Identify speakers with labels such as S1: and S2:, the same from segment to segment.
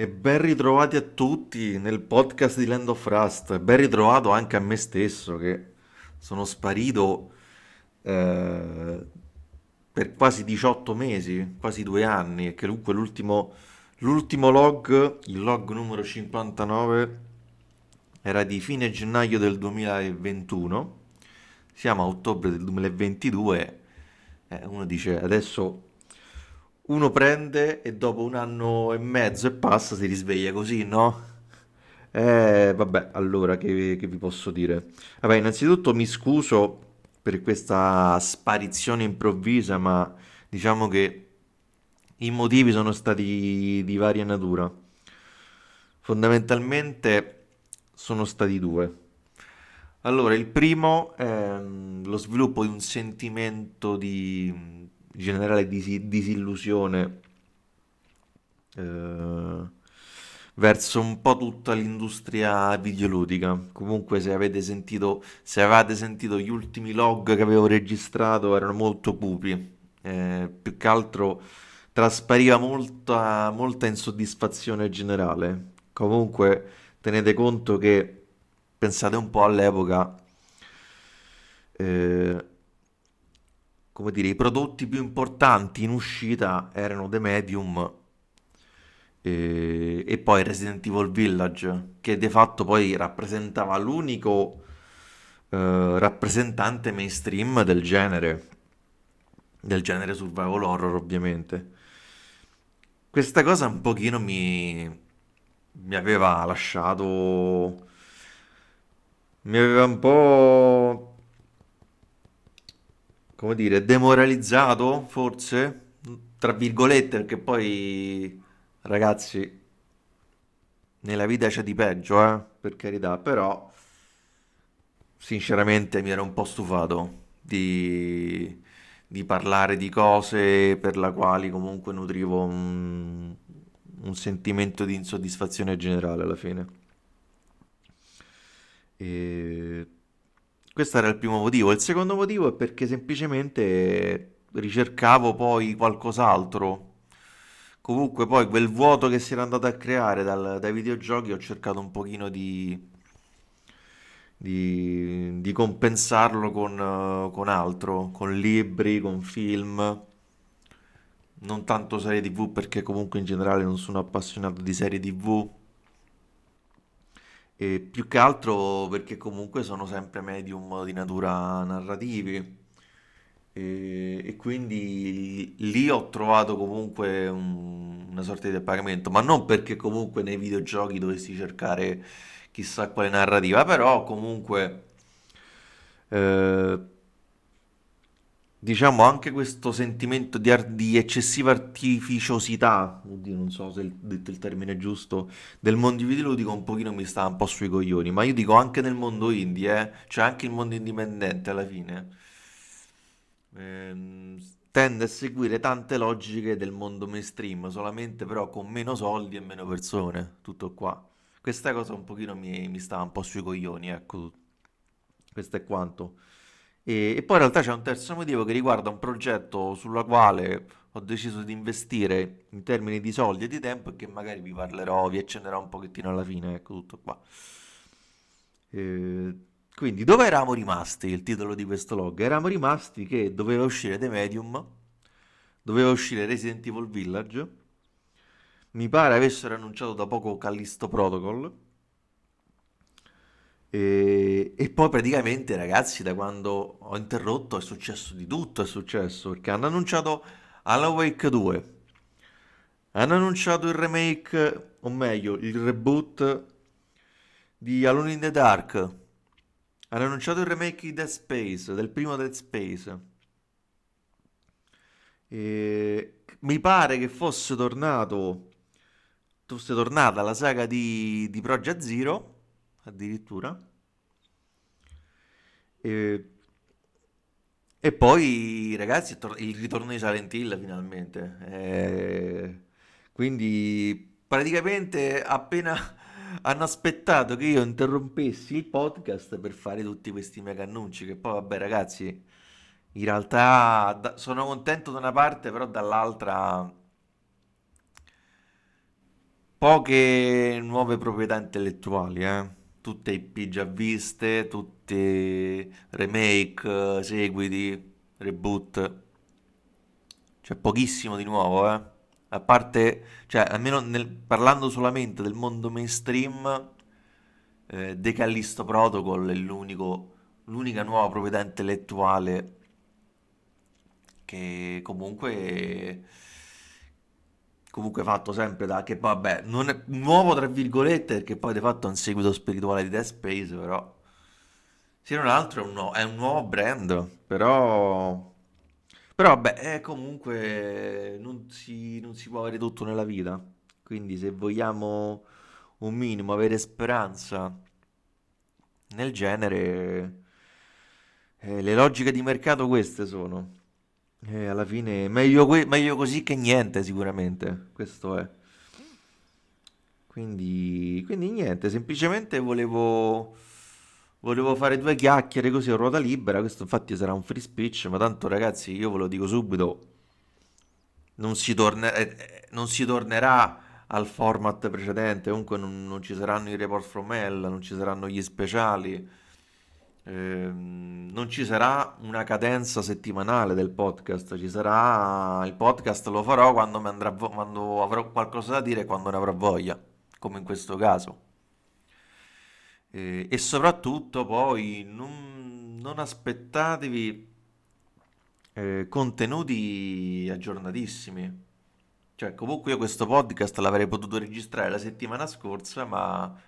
S1: E ben ritrovati a tutti nel podcast di Land of Rust. Ben ritrovato anche a me stesso che sono sparito eh, per quasi 18 mesi, quasi due anni. E che comunque l'ultimo, l'ultimo log, il log numero 59, era di fine gennaio del 2021. Siamo a ottobre del 2022. Eh, uno dice adesso uno prende e dopo un anno e mezzo e passa si risveglia così, no? Eh, vabbè, allora che, che vi posso dire? Vabbè, innanzitutto mi scuso per questa sparizione improvvisa, ma diciamo che i motivi sono stati di varia natura. Fondamentalmente sono stati due. Allora, il primo è mm, lo sviluppo di un sentimento di generale dis- disillusione eh, verso un po' tutta l'industria videoludica. Comunque, se avete sentito, se avete sentito gli ultimi log che avevo registrato, erano molto cupi. Eh, più che altro traspariva molta, molta insoddisfazione generale. Comunque, tenete conto che pensate un po' all'epoca. Eh, come dire, i prodotti più importanti in uscita erano The Medium e, e poi Resident Evil Village, che di fatto poi rappresentava l'unico eh, rappresentante mainstream del genere, del genere survival horror ovviamente. Questa cosa un pochino mi, mi aveva lasciato... Mi aveva un po' come dire, demoralizzato, forse, tra virgolette, perché poi, ragazzi, nella vita c'è di peggio, eh, per carità, però, sinceramente, mi ero un po' stufato di, di parlare di cose per le quali comunque nutrivo un, un sentimento di insoddisfazione generale alla fine. E questo era il primo motivo. Il secondo motivo è perché semplicemente ricercavo poi qualcos'altro. Comunque poi quel vuoto che si era andato a creare dal- dai videogiochi ho cercato un pochino di, di- di compensarlo con, con altro, con libri, con film. Non tanto serie TV perché comunque in generale non sono appassionato di serie TV. E più che altro perché comunque sono sempre medium di natura narrativi. E, e quindi lì ho trovato comunque un- una sorta di appagamento, ma non perché comunque nei videogiochi dovessi cercare chissà quale narrativa, però comunque eh, diciamo anche questo sentimento di, ar- di eccessiva artificiosità, oddio, non so se il, detto il termine giusto, del mondo videoludico un pochino mi sta un po' sui coglioni, ma io dico anche nel mondo indie, eh, cioè anche il mondo indipendente alla fine, ehm, tende a seguire tante logiche del mondo mainstream, solamente però con meno soldi e meno persone, tutto qua. Questa cosa un pochino mi, mi sta un po' sui coglioni, ecco, questo è quanto. E, poi in realtà c'è un terzo motivo che riguarda un progetto sulla quale ho deciso di investire in termini di soldi e di tempo e che magari vi parlerò, vi accenderò un pochettino alla fine, ecco tutto qua. Eh, quindi, dove eravamo rimasti? Il titolo di questo log. Eravamo rimasti che doveva uscire The Medium, doveva uscire Resident Evil Village, mi pare avessero annunciato da poco Callisto Protocol, e, e poi praticamente, ragazzi, da quando ho interrotto è successo di tutto, è successo, perché hanno annunciato Alan Wake 2, hanno annunciato il remake, o meglio, il reboot di Alone in the Dark, hanno annunciato il remake di Dead Space, del primo Dead Space. E mi pare che fosse tornato, fosse tornata la saga di, di Project Zero, addirittura. E, e poi, ragazzi, il ritorno di Silent Hill finalmente. Eh, quindi, praticamente, appena hanno aspettato che io interrompessi il podcast per fare tutti questi mega annunci. Che poi, vabbè, ragazzi, in realtà da- sono contento da una parte, però dall'altra poche nuove proprietà intellettuali, eh? Tutte IP già viste, tutte remake, seguiti, reboot. C'è pochissimo di nuovo, eh? A parte, cioè, almeno nel- parlando solamente del mondo mainstream, eh, The Callisto Protocol è l'unica nuova proprietà intellettuale che comunque comunque fatto sempre da che vabbè non è nuovo tra virgolette perché poi di fatto è un seguito spirituale di Dead Space però se non altro è un, nuovo, è un nuovo brand però però vabbè comunque non si, non si può avere tutto nella vita. Quindi se vogliamo un minimo avere speranza nel genere eh, le logiche di mercato queste sono e alla fine meglio, meglio così che niente, sicuramente. Questo è. Quindi, quindi niente, semplicemente volevo, volevo fare due chiacchiere così a ruota libera. Questo infatti sarà un free speech, ma tanto ragazzi, io ve lo dico subito, non si torne- eh, eh, non si tornerà al format precedente. Comunque non, non ci saranno i report from hell, non ci saranno gli speciali. Ehm, non ci sarà una cadenza settimanale del podcast, ci sarà il podcast lo farò quando, andrà quando avrò qualcosa da dire, quando ne avrò voglia, come in questo caso. Eh, e soprattutto poi non, non aspettatevi eh, contenuti aggiornatissimi. Cioè, comunque io questo podcast l'avrei potuto registrare la settimana scorsa, ma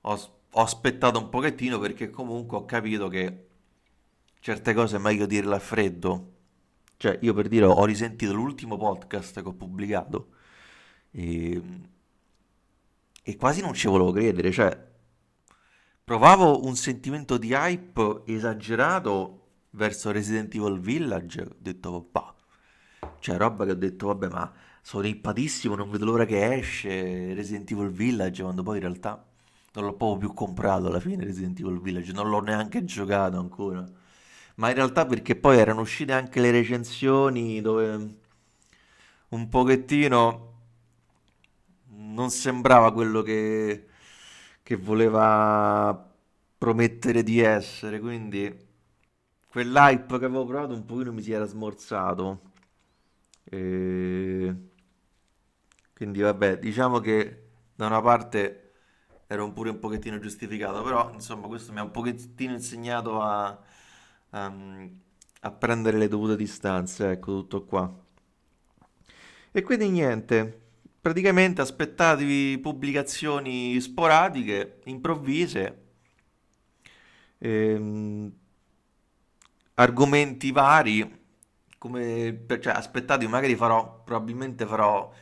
S1: ho, ho aspettato un pochettino perché comunque ho capito che certe cose è meglio dirle a freddo. Cioè, io per dire, ho risentito l'ultimo podcast che ho pubblicato e, e quasi non ci volevo credere. Cioè, provavo un sentimento di hype esagerato verso Resident Evil Village. Ho detto, papà, cioè, roba che ho detto, vabbè, ma sono ippatissimo, non vedo l'ora che esce Resident Evil Village, quando poi in realtà non l'ho proprio più comprato alla fine Resident Evil Village, non l'ho neanche giocato ancora. Ma in realtà perché poi erano uscite anche le recensioni dove un pochettino non sembrava quello che, che voleva promettere di essere, quindi quell'hype che avevo provato un pochino mi si era smorzato. E... Quindi vabbè, diciamo che da una parte ero pure un pochettino giustificato, però insomma questo mi ha un pochettino insegnato a, a, a prendere le dovute distanze, ecco tutto qua. E quindi niente, praticamente aspettatevi pubblicazioni sporadiche, improvvise, ehm, argomenti vari, come, cioè aspettatevi, magari farò, probabilmente farò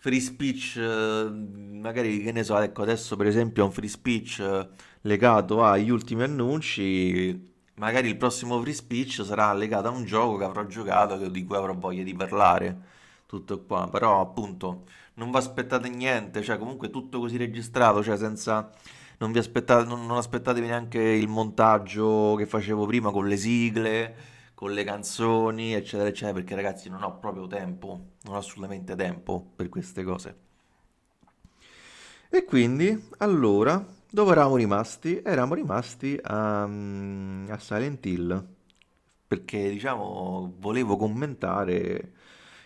S1: free speech, eh, magari che ne so, ecco, adesso per esempio è un free speech eh, legato agli ultimi annunci, magari il prossimo free speech sarà legato a un gioco che avrò giocato, di cui avrò voglia di parlare, tutto qua, però appunto non vi aspettate niente, cioè comunque tutto così registrato, cioè senza... Non vi aspettate, non, non aspettatevi neanche il montaggio che facevo prima con le sigle, con le canzoni, eccetera, eccetera, perché ragazzi non ho proprio tempo, non ho assolutamente tempo per queste cose. E quindi, allora, dove eravamo rimasti? Eravamo rimasti a, a Silent Hill, perché diciamo volevo commentare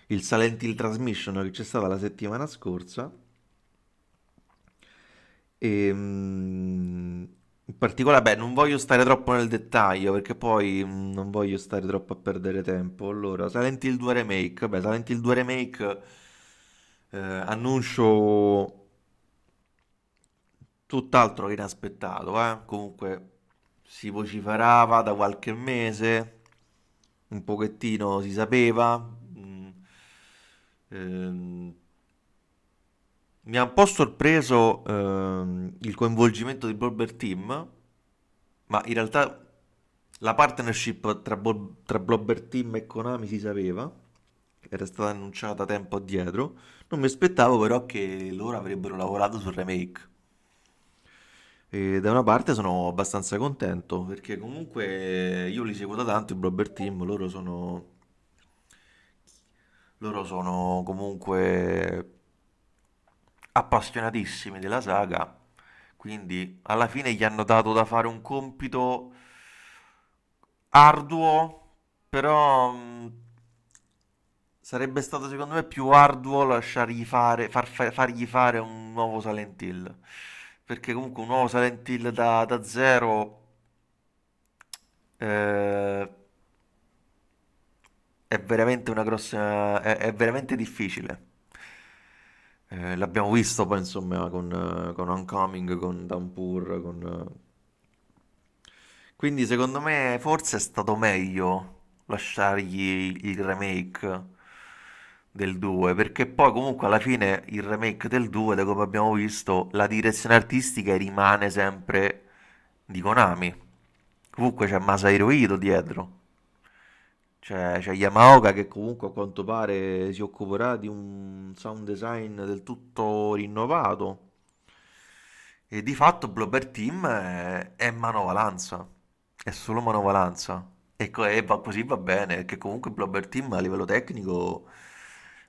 S1: il Silent Hill Transmission che c'è stata la settimana scorsa e, mm, in particolare, beh, non voglio stare troppo nel dettaglio perché poi mm, non voglio stare troppo a perdere tempo. Allora, Silent Hill 2 Remake, beh, Silent Hill 2 Remake, eh, annuncio tutt'altro che inaspettato, eh. Comunque si vociferava da qualche mese, un pochettino si sapeva. mm, ehm, mi ha un po' sorpreso ehm, il coinvolgimento di Blobber Team, ma in realtà la partnership tra, Bol- tra Blobber Team e Konami si sapeva, era stata annunciata tempo addietro. Non mi aspettavo però che loro avrebbero lavorato sul remake. E da una parte sono abbastanza contento perché comunque io li seguo da tanto, i Blobber Team, loro sono, loro sono comunque appassionatissimi della saga, quindi alla fine gli hanno dato da fare un compito arduo, però mh, sarebbe stato secondo me più arduo lasciargli fare, far- fa- fargli fare un nuovo Silent Hill, perché comunque un nuovo Silent Hill da, da zero eh, è veramente una grossa, è, è veramente difficile. Eh, l'abbiamo visto poi insomma con, eh, con Oncoming, con Downpour, con... eh, Quindi secondo me forse è stato meglio lasciargli il remake del 2, perché poi comunque alla fine il remake del 2, da come abbiamo visto, la direzione artistica rimane sempre di Konami. Comunque c'è Masahiro Ito dietro. C'è, c'è Yamaoka che comunque a quanto pare si occuperà di un sound design del tutto rinnovato. E di fatto Blobber Team è, è manovalanza, è solo manovalanza. E, co- e va- così va bene, perché comunque Blobber Team a livello tecnico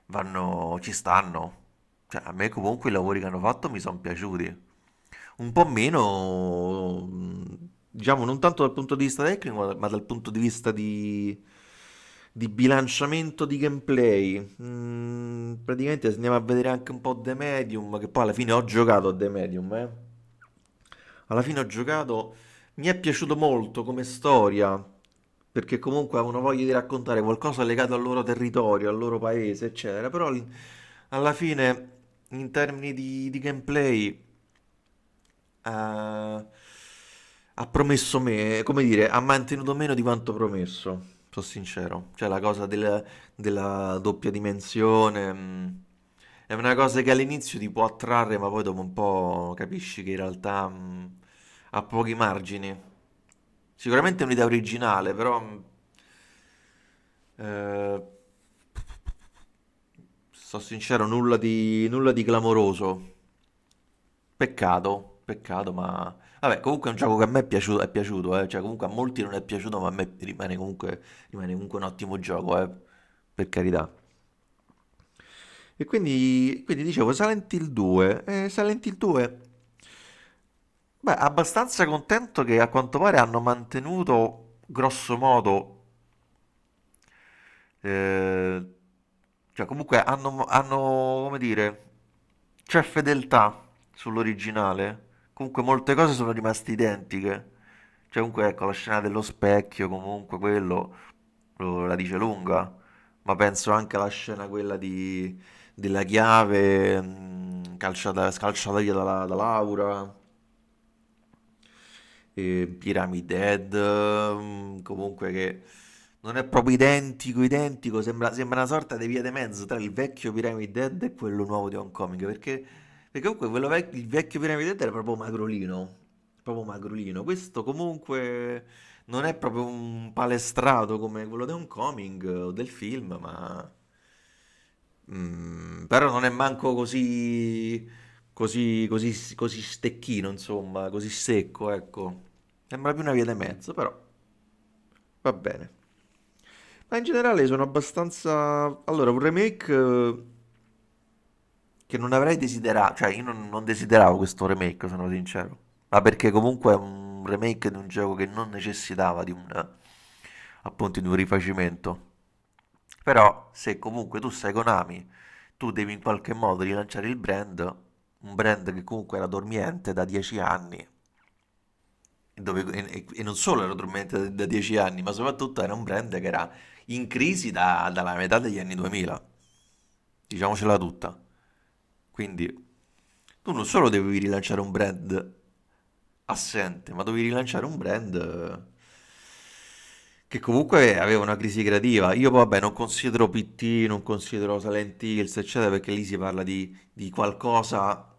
S1: vanno, ci stanno. Cioè, a me comunque i lavori che hanno fatto mi sono piaciuti. Un po' meno, diciamo, non tanto dal punto di vista tecnico, ma dal punto di vista di, di bilanciamento di gameplay. Mm, praticamente andiamo a vedere anche un po' The Medium, che poi alla fine ho giocato a The Medium, eh. Alla fine ho giocato, mi è piaciuto molto come storia, perché comunque avevano voglia di raccontare qualcosa legato al loro territorio, al loro paese, eccetera. Però alla fine, in termini di, di gameplay, eh, ha promesso me, come dire, ha mantenuto meno di quanto promesso, sono sincero. Cioè la cosa del- della doppia dimensione, mh, è una cosa che all'inizio ti può attrarre, ma poi dopo un po' capisci che in realtà mh, ha pochi margini. Sicuramente è un'idea originale, però mh, eh, sono sincero, nulla di, nulla di clamoroso. Peccato, peccato, ma... Vabbè, comunque è un gioco che a me è piaciuto, è piaciuto, eh. Cioè, comunque a molti non è piaciuto, ma a me rimane comunque, rimane comunque un ottimo gioco, eh. Per carità. E quindi, quindi dicevo, Silent Hill 2. Eh, Silent Hill 2, beh, abbastanza contento che a quanto pare hanno mantenuto, grosso modo, eh, cioè comunque hanno, hanno, come dire, c'è fedeltà sull'originale. Comunque molte cose sono rimaste identiche. Cioè comunque ecco la scena dello specchio, comunque quello lo- la dice lunga. Ma penso anche alla scena quella di, della chiave mh, calciata, scalciata via dalla, da Laura. E Pyramid Head, mh, comunque che non è proprio identico, identico, sembra, sembra una sorta di via di mezzo tra il vecchio Pyramid Head e quello nuovo di Hong Kong, perché, perché comunque vec- il vecchio Pyramid Head era proprio magrolino, proprio magrolino. Questo comunque non è proprio un palestrato come quello di Hong Kong o del film, ma mm, però non è manco così, così, così, così stecchino, insomma, così secco, ecco. Sembra più una via di mezzo, però va bene. Ma in generale sono abbastanza... Allora, un remake che non avrei desiderato, cioè io non, non desideravo questo remake, sono sincero. Ma perché comunque è un remake di un gioco che non necessitava di un, appunto, di un rifacimento. Però se comunque tu sei Konami, tu devi in qualche modo rilanciare il brand, un brand che comunque era dormiente da 10 anni, dove- e, e- non solo era dormiente da, 10 anni, ma soprattutto era un brand che era in crisi da- dalla metà degli anni 2000, diciamocela tutta. Quindi tu non solo devi rilanciare un brand assente, ma dovevi rilanciare un brand eh, che comunque aveva una crisi creativa. Io vabbè non considero PT, non considero Silent Hills, eccetera, perché lì si parla di, di qualcosa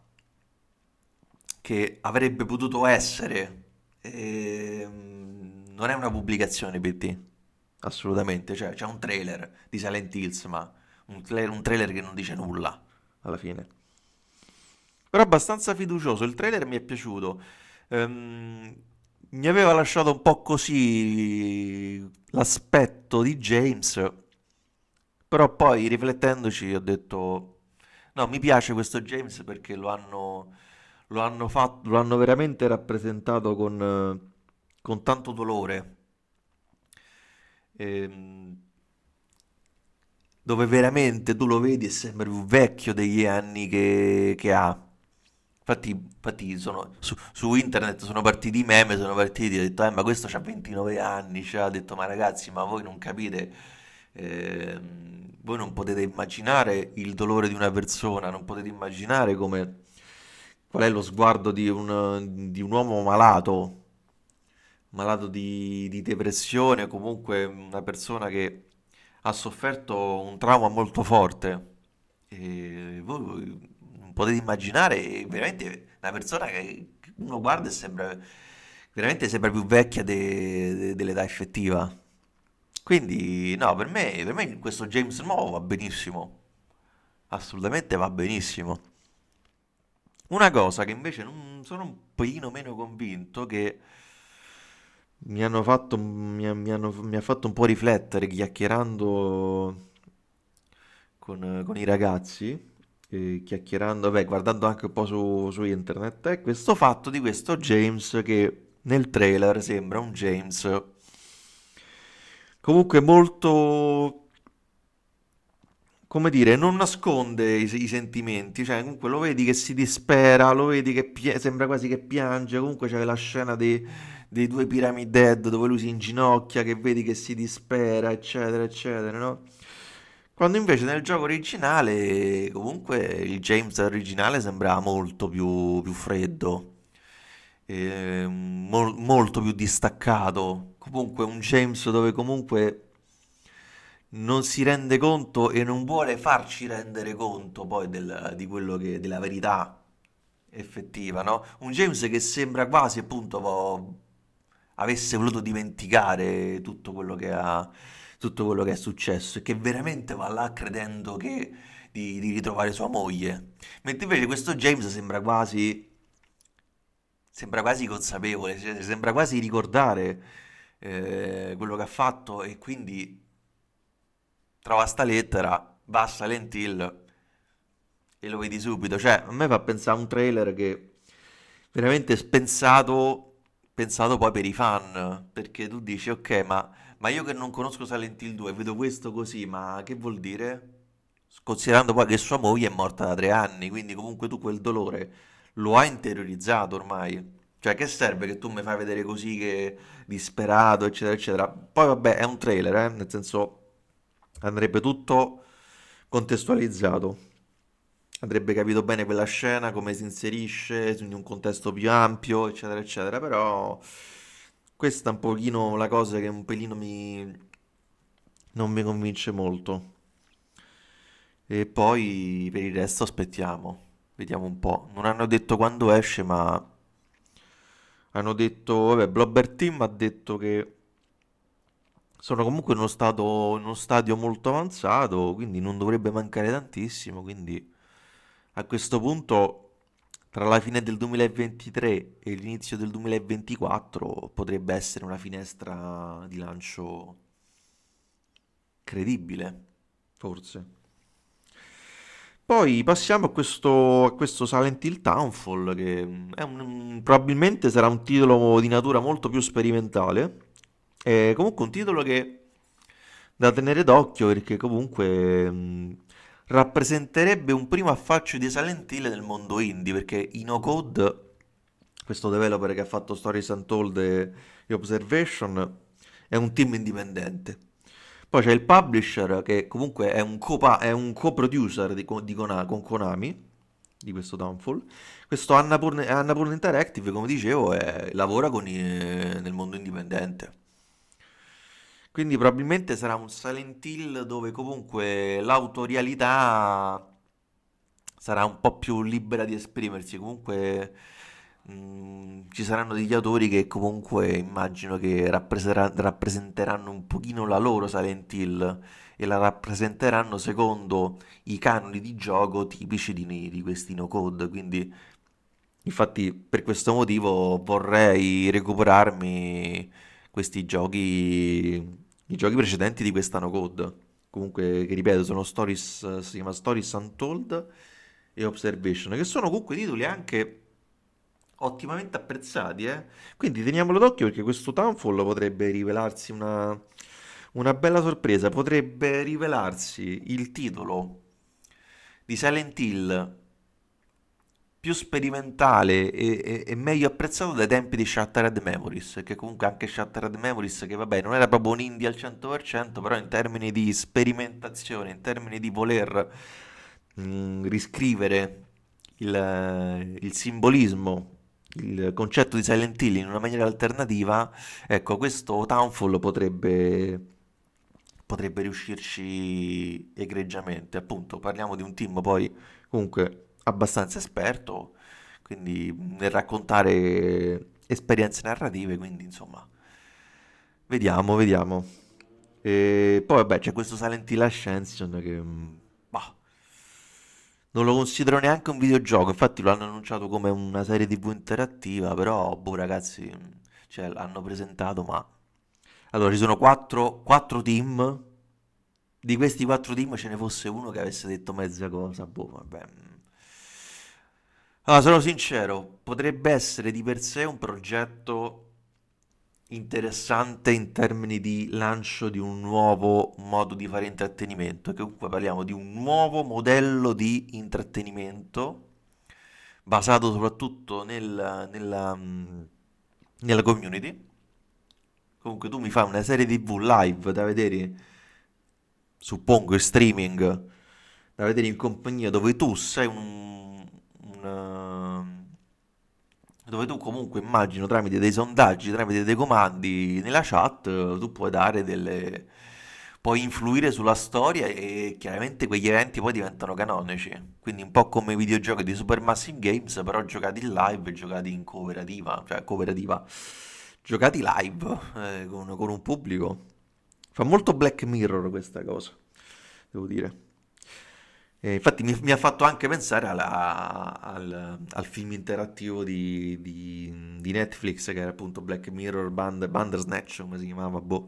S1: che avrebbe potuto essere. Ehm, non è una pubblicazione PT, assolutamente. Cioè, c'è un trailer di Silent Hills, ma un, tra- un trailer che non dice nulla alla fine. Però abbastanza fiducioso, il trailer mi è piaciuto. Ehm, mi aveva lasciato un po' così l'aspetto di James, però poi riflettendoci ho detto, No, mi piace questo James perché lo hanno, lo hanno fatto, lo hanno veramente rappresentato con, con tanto dolore. Ehm, dove veramente tu lo vedi e sembra più vecchio degli anni che, che ha. Infatti, infatti sono, su, su internet sono partiti i meme, sono partiti, ho detto, eh, ma questo c'ha 29 anni, cioè, ha detto, ma ragazzi, ma voi non capite, ehm, voi non potete immaginare il dolore di una persona, non potete immaginare come, qual è lo sguardo di un, di un uomo malato, malato di, di depressione, comunque una persona che ha sofferto un trauma molto forte. E voi potete immaginare, veramente una persona che uno guarda e sembra veramente sembra più vecchia de- de- dell'età effettiva. Quindi, no, per me, per me questo James nuovo va benissimo. Assolutamente va benissimo. Una cosa che invece non sono un pochino meno convinto che mi hanno fatto, mi, mi hanno- mi ha fatto un po' riflettere chiacchierando con, con i ragazzi, e chiacchierando, beh, guardando anche un po' su, su internet, è questo fatto di questo James che nel trailer sembra un James comunque molto, come dire, non nasconde i, i sentimenti, cioè comunque lo vedi che si dispera, lo vedi che pia- sembra quasi che piange, comunque c'è la scena dei, dei due Pyramid Head dove lui si inginocchia, che vedi che si dispera, eccetera, eccetera, no? Quando invece nel gioco originale, comunque il James originale sembrava molto più, più freddo, eh, mol- molto più distaccato. Comunque un James dove comunque non si rende conto e non vuole farci rendere conto poi del- di quello che, della verità effettiva, no? Un James che sembra quasi appunto avesse voluto dimenticare tutto quello che ha, tutto quello che è successo e che veramente va là credendo che, di, di ritrovare sua moglie. Mentre invece questo James sembra quasi, sembra quasi consapevole, cioè, sembra quasi ricordare eh, quello che ha fatto e quindi trova sta lettera, va a Silent Hill e lo vedi subito. Cioè, a me fa pensare a un trailer che veramente è pensato, pensato poi per i fan, perché tu dici, ok, ma, ma io che non conosco Silent Hill 2 vedo questo così, ma che vuol dire? Considerando poi che sua moglie è morta da tre anni, quindi comunque tu quel dolore lo hai interiorizzato ormai. Cioè, che serve che tu mi fai vedere così che disperato, eccetera, eccetera. Poi vabbè, è un trailer, eh? Nel senso andrebbe tutto contestualizzato. Andrebbe capito bene quella scena, come si inserisce in un contesto più ampio, eccetera, eccetera. Però questa è un pochino la cosa che un pelino mi... non mi convince molto. E poi per il resto aspettiamo, vediamo un po'. Non hanno detto quando esce, ma hanno detto, vabbè, Blobber Team ha detto che sono comunque in uno stato, in uno stadio molto avanzato, quindi non dovrebbe mancare tantissimo, quindi a questo punto tra la fine del 2023 e l'inizio del 2024 potrebbe essere una finestra di lancio credibile, forse. Poi passiamo a questo, a questo Silent Hill Townfall, che mm, un- probabilmente sarà un titolo di natura molto più sperimentale. È comunque un titolo che da tenere d'occhio perché comunque mh, rappresenterebbe un primo affaccio di Silent Hill nel mondo indie, perché InnoCode, questo developer che ha fatto Stories Untold e, e Observation, è un team indipendente. Poi c'è il publisher che comunque è un, co- è un co-producer di, di Kona- con Konami di questo Downfall. Questo Annapurna, Annapurna Interactive, come dicevo, è- lavora i- nel mondo indipendente. Quindi probabilmente sarà un Silent Hill dove comunque l'autorialità sarà un po' più libera di esprimersi. Comunque mh, ci saranno degli autori che comunque immagino che rappresenteranno un pochino la loro Silent Hill e la rappresenteranno secondo i canoni di gioco tipici di, di questi no code. Quindi Infatti, per questo motivo vorrei recuperarmi questi giochi, i giochi precedenti di questa no code. Comunque, che ripeto, sono Stories, si chiama Stories Untold e Observation, che sono comunque titoli anche ottimamente apprezzati, eh? Quindi teniamolo d'occhio perché questo Townfall potrebbe rivelarsi una, una bella sorpresa, potrebbe rivelarsi il titolo di Silent Hill più sperimentale e, e, e, meglio apprezzato dai tempi di Shattered Memories, che comunque anche Shattered Memories, che vabbè non era proprio un indie al 100%, però in termini di sperimentazione, in termini di voler mh, mm, riscrivere il, il simbolismo il concetto di Silent Hill in una maniera alternativa, ecco, questo Townfall potrebbe, potrebbe riuscirci egregiamente. Appunto, parliamo di un team poi comunque abbastanza esperto, quindi nel raccontare esperienze narrative, quindi insomma, vediamo, vediamo. E poi vabbè c'è questo Silent Hill Ascension che... Bah, non lo considero neanche un videogioco, infatti lo hanno annunciato come una serie TV interattiva, però, boh ragazzi, cioè, l'hanno presentato, ma... Allora, ci sono quattro, quattro team, di questi quattro team ce ne fosse uno che avesse detto mezza cosa, boh, vabbè... Allora, sono sincero, potrebbe essere di per sé un progetto interessante in termini di lancio di un nuovo modo di fare intrattenimento, che comunque parliamo di un nuovo modello di intrattenimento basato soprattutto nel, nella, mm, nella community. Comunque tu mi fai una serie TV live da vedere, suppongo in streaming, da vedere in compagnia dove tu sei un, un dove tu comunque immagino tramite dei sondaggi, tramite dei comandi nella chat, tu puoi dare delle... puoi influire sulla storia e chiaramente quegli eventi poi diventano canonici. Quindi un po' come i videogiochi di Supermassive Games, però giocati in live giocati in cooperativa, cioè cooperativa, giocati live eh, con, con un pubblico. Fa molto Black Mirror questa cosa, devo dire. E infatti mi, mi ha fatto anche pensare alla- al, al film interattivo di, di- di Netflix che era appunto Black Mirror Band, Bandersnatch, come si chiamava, boh.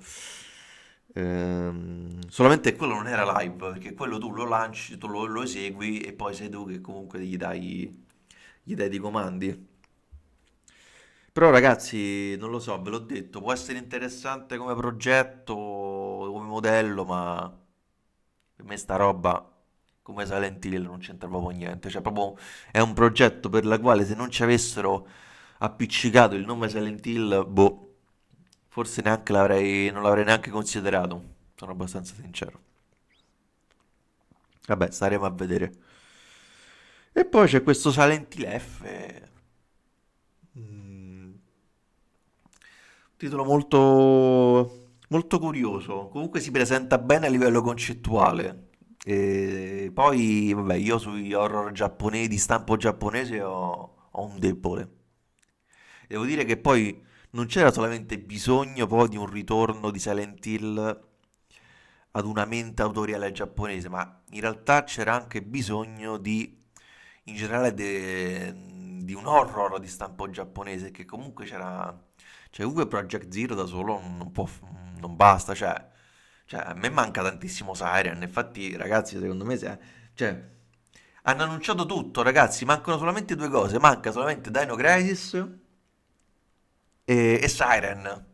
S1: Ehm, solamente quello non era live, perché quello tu lo lanci, tu lo, lo esegui e poi sei tu che comunque gli dai, gli dai dei comandi. Però ragazzi, non lo so, ve l'ho detto, può essere interessante come progetto, come modello, ma per me sta roba come Silent Hill non c'entra proprio niente, cioè proprio è un progetto per la quale se non ci avessero appiccicato il nome Silent Hill, boh, forse neanche l'avrei, non l'avrei neanche considerato, sono abbastanza sincero. Vabbè, staremo a vedere. E poi c'è questo Silent Hill F. Mm. Titolo molto, molto curioso. Comunque si presenta bene a livello concettuale. E poi, vabbè, io sui horror giapponesi, di stampo giapponese ho, ho un debole. Devo dire che poi non c'era solamente bisogno poi di un ritorno di Silent Hill ad una mente autoriale giapponese, ma in realtà c'era anche bisogno di, in generale, de- di un horror di stampo giapponese, che comunque c'era... Cioè, comunque Project Zero da solo non può, non basta, cioè cioè, a me manca tantissimo Siren. Infatti, ragazzi, secondo me, se, cioè, hanno annunciato tutto, ragazzi. Mancano solamente due cose. Manca solamente Dino Crisis e, e Siren.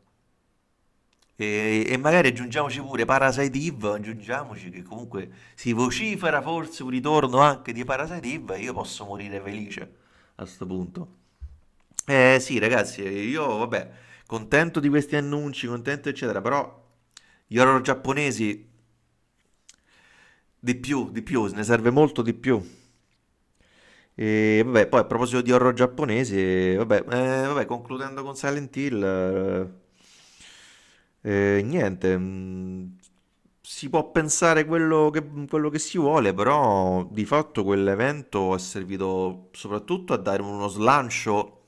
S1: E, e, magari aggiungiamoci pure Parasite Eve, aggiungiamoci che comunque si vocifera forse un ritorno anche di Parasite Eve io posso morire felice a questo punto. Eh sì ragazzi, io vabbè, contento di questi annunci, contento eccetera, però gli horror giapponesi di più, di più, ne serve molto di più. E vabbè, poi a proposito di horror giapponesi, vabbè, eh, vabbè concludendo con Silent Hill, eh, eh, niente, mm, si può pensare quello che, quello che si vuole, però di fatto quell'evento è servito soprattutto a dare uno slancio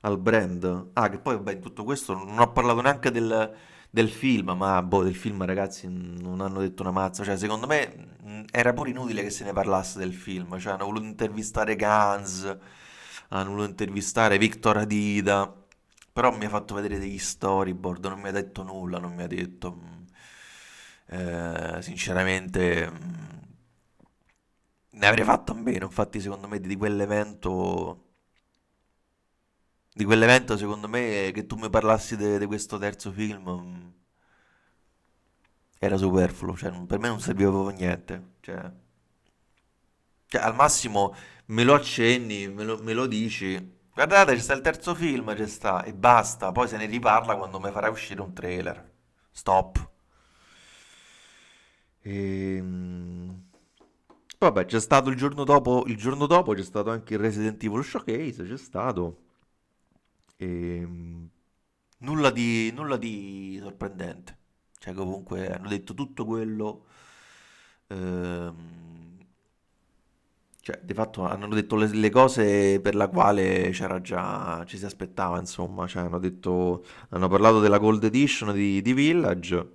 S1: al brand. Ah, che poi vabbè, in tutto questo non ho parlato neanche del del film, ma boh, del film ragazzi non hanno detto una mazza, cioè secondo me era pure inutile che se ne parlasse del film, cioè hanno voluto intervistare Gans, hanno voluto intervistare Victor Adida, però mi ha fatto vedere degli storyboard, non mi ha detto nulla, non mi ha detto... Eh, sinceramente ne avrei fatto a meno, infatti secondo me di quell'evento... Di quell'evento secondo me che tu mi parlassi di questo terzo film mm, era superfluo, cioè per me non serviva proprio niente. Cioè, cioè, al massimo me lo accenni, me lo, me lo dici. Guardate, c'è sta il terzo film, c'è sta, e basta. Poi se ne riparla quando mi farai uscire un trailer. Stop. Ehm... Vabbè, c'è stato il giorno dopo, il giorno dopo c'è stato anche il Resident Evil Showcase, c'è stato. Ehm... Nulla di, nulla di sorprendente. Cioè, comunque hanno detto tutto quello. ehm, cioè, di fatto hanno detto le, le cose per la quale c'era già, ci si aspettava, insomma. Cioè, hanno detto, hanno parlato della Gold Edition di, di Village.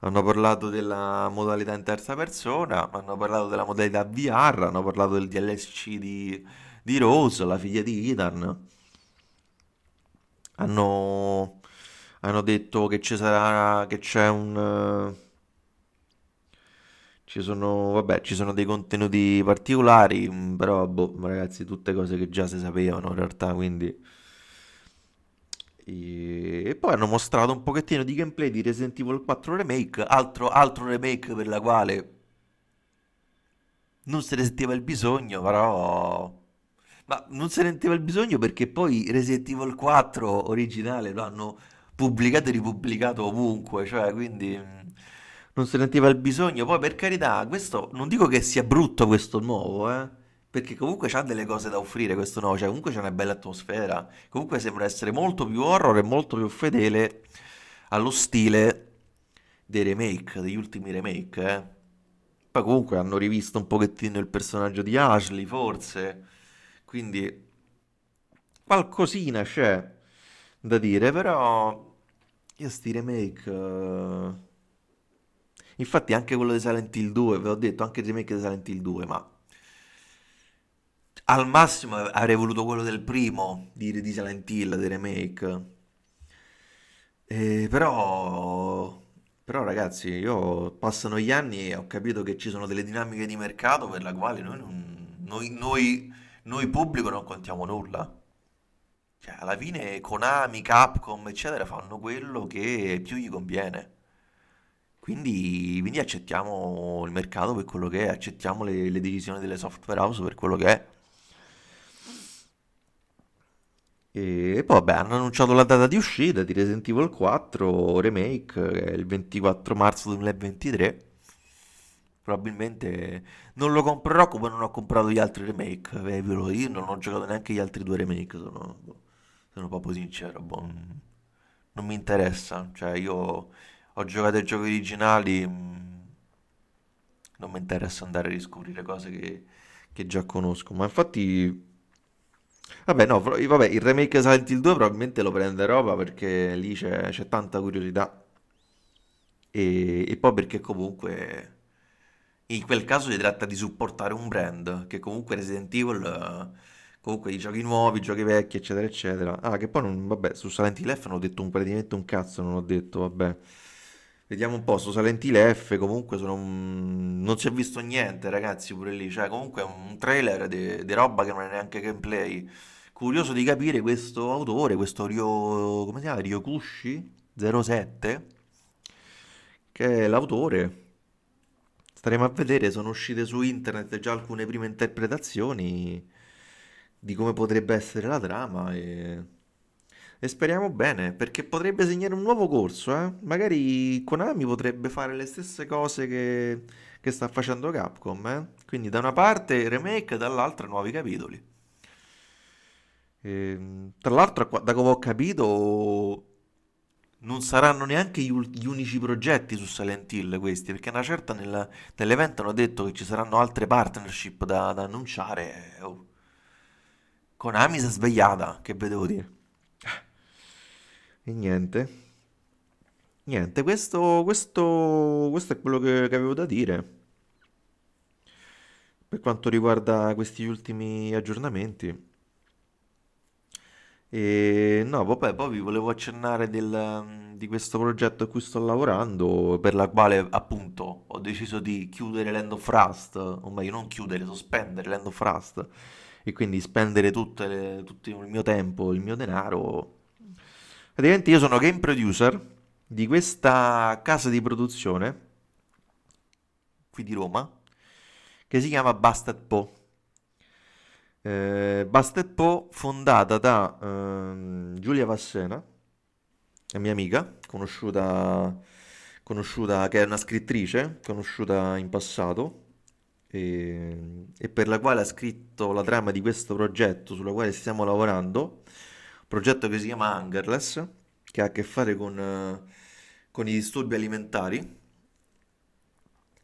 S1: Hanno parlato della modalità in terza persona, hanno parlato della modalità VR, hanno parlato del DLC di, di Rose, la figlia di Ethan. Hanno, hanno detto che ci sarà, che c'è un... eh, ci sono, vabbè, ci sono dei contenuti particolari, mm, però, boh, ragazzi, tutte cose che già si sapevano in realtà, quindi... E, e poi hanno mostrato un pochettino di gameplay di Resident Evil 4 Remake, altro, altro remake per la quale non se ne sentiva il bisogno, però... Ma non se ne sentiva il bisogno perché poi Resident Evil 4 originale lo hanno pubblicato e ripubblicato ovunque, cioè quindi mh, non se ne sentiva il bisogno. Poi per carità, questo non dico che sia brutto questo nuovo, eh, perché comunque c'ha delle cose da offrire questo nuovo, cioè comunque c'è una bella atmosfera, comunque sembra essere molto più horror e molto più fedele allo stile dei remake, degli ultimi remake, eh. Poi comunque hanno rivisto un pochettino il personaggio di Ashley, forse, quindi qualcosina c'è da dire, però io sti remake... eh, Infatti anche quello di Silent Hill 2, ve l'ho detto, anche il remake di Silent Hill 2, ma al massimo avrei voluto quello del primo, di, di Silent Hill, del remake. Eh, però, però ragazzi, io passano gli anni e ho capito che ci sono delle dinamiche di mercato per la quale noi, non- noi, noi, noi pubblico non contiamo nulla. Cioè, alla fine Konami, Capcom, eccetera, fanno quello che più gli conviene. Quindi, quindi accettiamo il mercato per quello che è, accettiamo le, le decisioni delle software house per quello che è. E poi vabbè, hanno annunciato la data di uscita di Resident Evil 4 Remake, che è il 24 marzo 2023. Probabilmente non lo comprerò come non ho comprato gli altri remake. eh, Io non ho giocato neanche gli altri due remake, sono, sono proprio sincero. boh, non mi interessa. Cioè, io ho giocato ai giochi originali, mh, non mi interessa andare a riscoprire cose che, che già conosco. Ma infatti, vabbè, no, vabbè, il remake Silent Hill 2 probabilmente lo prenderò perché lì c'è c'è tanta curiosità. E, e poi perché comunque in quel caso si tratta di supportare un brand, che comunque Resident Evil, comunque i giochi nuovi, i giochi vecchi, eccetera, eccetera. Ah, che poi non, vabbè, su Silent Hill F non ho detto un, praticamente un cazzo, non ho detto, vabbè. Vediamo un po', su Silent Hill F comunque sono un- non si è visto niente, ragazzi, pure lì. Cioè, comunque è un trailer di roba che non è neanche gameplay. Curioso di capire questo autore, questo Ryo, come si chiama? Ryokushi 07, che è l'autore. Staremo a vedere, sono uscite su internet già alcune prime interpretazioni di come potrebbe essere la trama e, e speriamo bene, perché potrebbe segnare un nuovo corso, eh? Magari Konami potrebbe fare le stesse cose che, che sta facendo Capcom, eh? Quindi da una parte remake, dall'altra nuovi capitoli. Ehm, tra l'altro, da come ho capito, non saranno neanche gli, gli unici progetti su Silent Hill questi, perché una certa nel- nell'evento hanno detto che ci saranno altre partnership da, da annunciare. Oh, Konami si è svegliata, che vedevo dire. E niente, niente, questo, questo, questo è quello che, che avevo da dire per quanto riguarda questi ultimi aggiornamenti. E no, vabbè, poi vi volevo accennare del- di questo progetto a cui sto lavorando, per la quale appunto ho deciso di chiudere Land of Rust, o meglio, non chiudere, sospendere Land of Rust, e quindi spendere le- tutto il mio tempo, il mio denaro. Praticamente io sono game producer di questa casa di produzione qui di Roma che si chiama Busted Po. Eh, Busted Po fondata da ehm, Giulia Vassena, la mia amica, conosciuta, conosciuta, che è una scrittrice, conosciuta in passato, e, e per la quale ha scritto la trama di questo progetto sulla quale stiamo lavorando, progetto che si chiama Hungerless, che ha a che fare con, con i disturbi alimentari.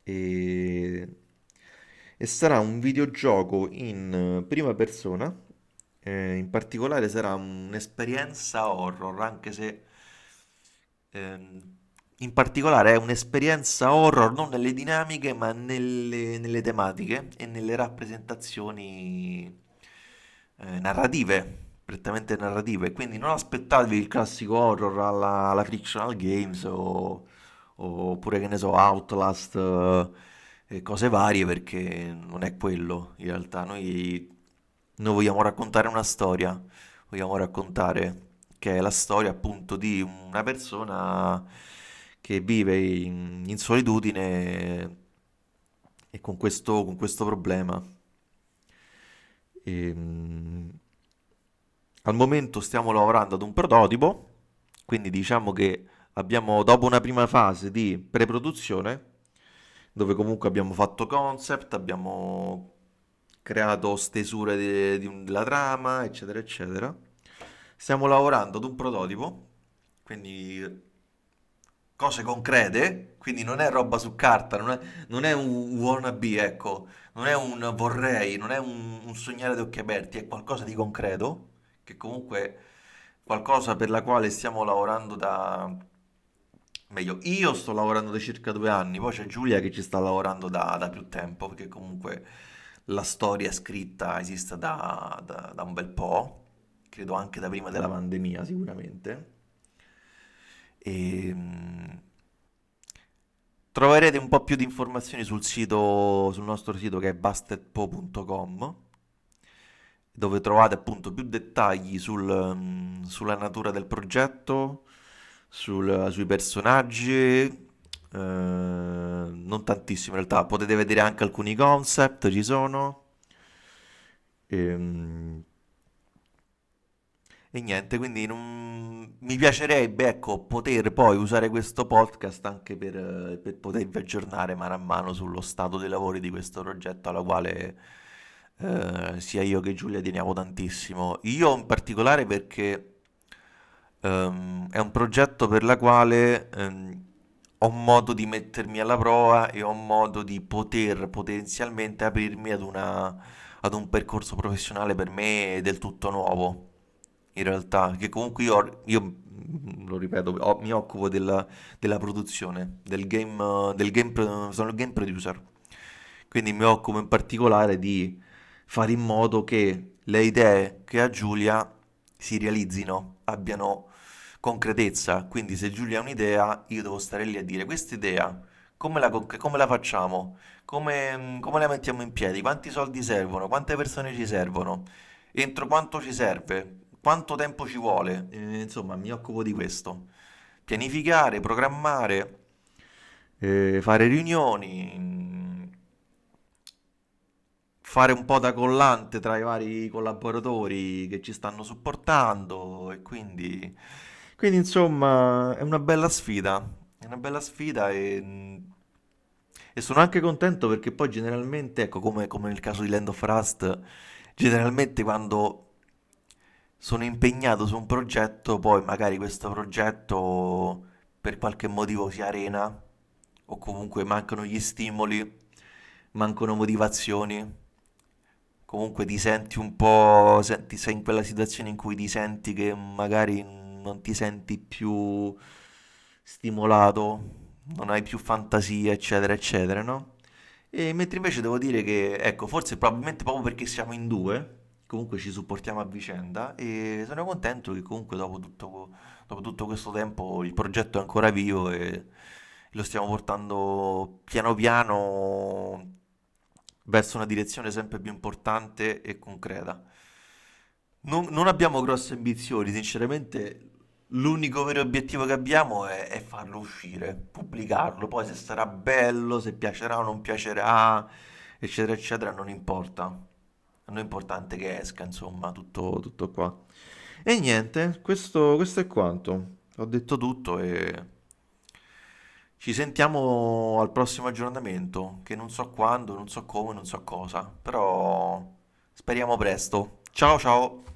S1: E, e sarà un videogioco in eh, prima persona, eh, in particolare sarà un'esperienza horror, anche se ehm, in particolare è un'esperienza horror non nelle dinamiche, ma nelle, nelle tematiche e nelle rappresentazioni eh, narrative, prettamente narrative. Quindi non aspettatevi il classico horror alla, alla Frictional Games o, oppure che ne so, Outlast eh, cose varie, perché non è quello in realtà. Noi, noi vogliamo raccontare una storia, vogliamo raccontare che è la storia appunto di una persona che vive in, in solitudine e con questo, con questo problema. E, mm, al momento stiamo lavorando ad un prototipo, quindi diciamo che abbiamo, dopo una prima fase di pre-produzione, dove comunque abbiamo fatto concept, abbiamo creato stesure de- di un- della trama, eccetera, eccetera. Stiamo lavorando ad un prototipo, quindi cose concrete, quindi non è roba su carta, non è, non è un wannabe, ecco, non è un vorrei, non è un, un sognare ad occhi aperti, è qualcosa di concreto, che comunque qualcosa per la quale stiamo lavorando da... Meglio, io sto lavorando da circa due anni, poi c'è Giulia che ci sta lavorando da, da più tempo, perché comunque la storia scritta esiste da, da- da un bel po', credo anche da prima della pandemia sicuramente. E, mm, troverete un po' più di informazioni sul sito, sul nostro sito che è bustedpo.com, dove trovate appunto più dettagli sul, mm, sulla natura del progetto, sul- sui personaggi, eh, non tantissimo in realtà, potete vedere anche alcuni concept, ci sono. Ehm, E, niente, quindi non- mi piacerebbe, ecco, poter poi usare questo podcast anche per, per potervi aggiornare mano a mano sullo stato dei lavori di questo progetto alla quale eh, sia io che Giulia teniamo tantissimo. Io in particolare perché ehm, è un progetto per la quale ehm, ho modo di mettermi alla prova e ho modo di poter potenzialmente aprirmi ad una, ad un percorso professionale per me del tutto nuovo. In realtà, che comunque io, io, mm, lo ripeto, ho- mi occupo della, della produzione, del game, del game, sono il game producer. Quindi mi occupo in particolare di fare in modo che le idee che ha Giulia si realizzino, abbiano concretezza. Quindi se Giulia ha un'idea, io devo stare lì a dire questa idea, come la, come la facciamo? Come, come la mettiamo in piedi? Quanti soldi servono? Quante persone ci servono? Entro quanto ci serve? Quanto tempo ci vuole? Eh, insomma, mi occupo di questo. Pianificare, programmare, eh, fare riunioni, fare un po' da collante tra i vari collaboratori che ci stanno supportando e quindi, quindi insomma è una bella sfida, è una bella sfida e, e sono anche contento perché poi generalmente, ecco come, come nel caso di Land of Rust, generalmente quando sono impegnato su un progetto, poi magari questo progetto per qualche motivo si arena o comunque mancano gli stimoli, mancano motivazioni. Comunque ti senti un po', senti, sei in quella situazione in cui ti senti che magari non ti senti più stimolato, non hai più fantasia, eccetera, eccetera, no? E mentre invece devo dire che, ecco, forse probabilmente proprio perché siamo in due, comunque ci supportiamo a vicenda e sono contento che comunque dopo tutto, dopo tutto questo tempo il progetto è ancora vivo e lo stiamo portando piano piano verso una direzione sempre più importante e concreta. Non, non abbiamo grosse ambizioni, sinceramente l'unico vero obiettivo che abbiamo è, è farlo uscire, pubblicarlo, poi se sarà bello, se piacerà o non piacerà, eccetera, eccetera, non importa. A noi è importante che esca, insomma, tutto, tutto qua. E niente, questo, questo è quanto. Ho detto tutto e ci sentiamo al prossimo aggiornamento, che non so quando, non so come, non so cosa, però speriamo presto. Ciao ciao!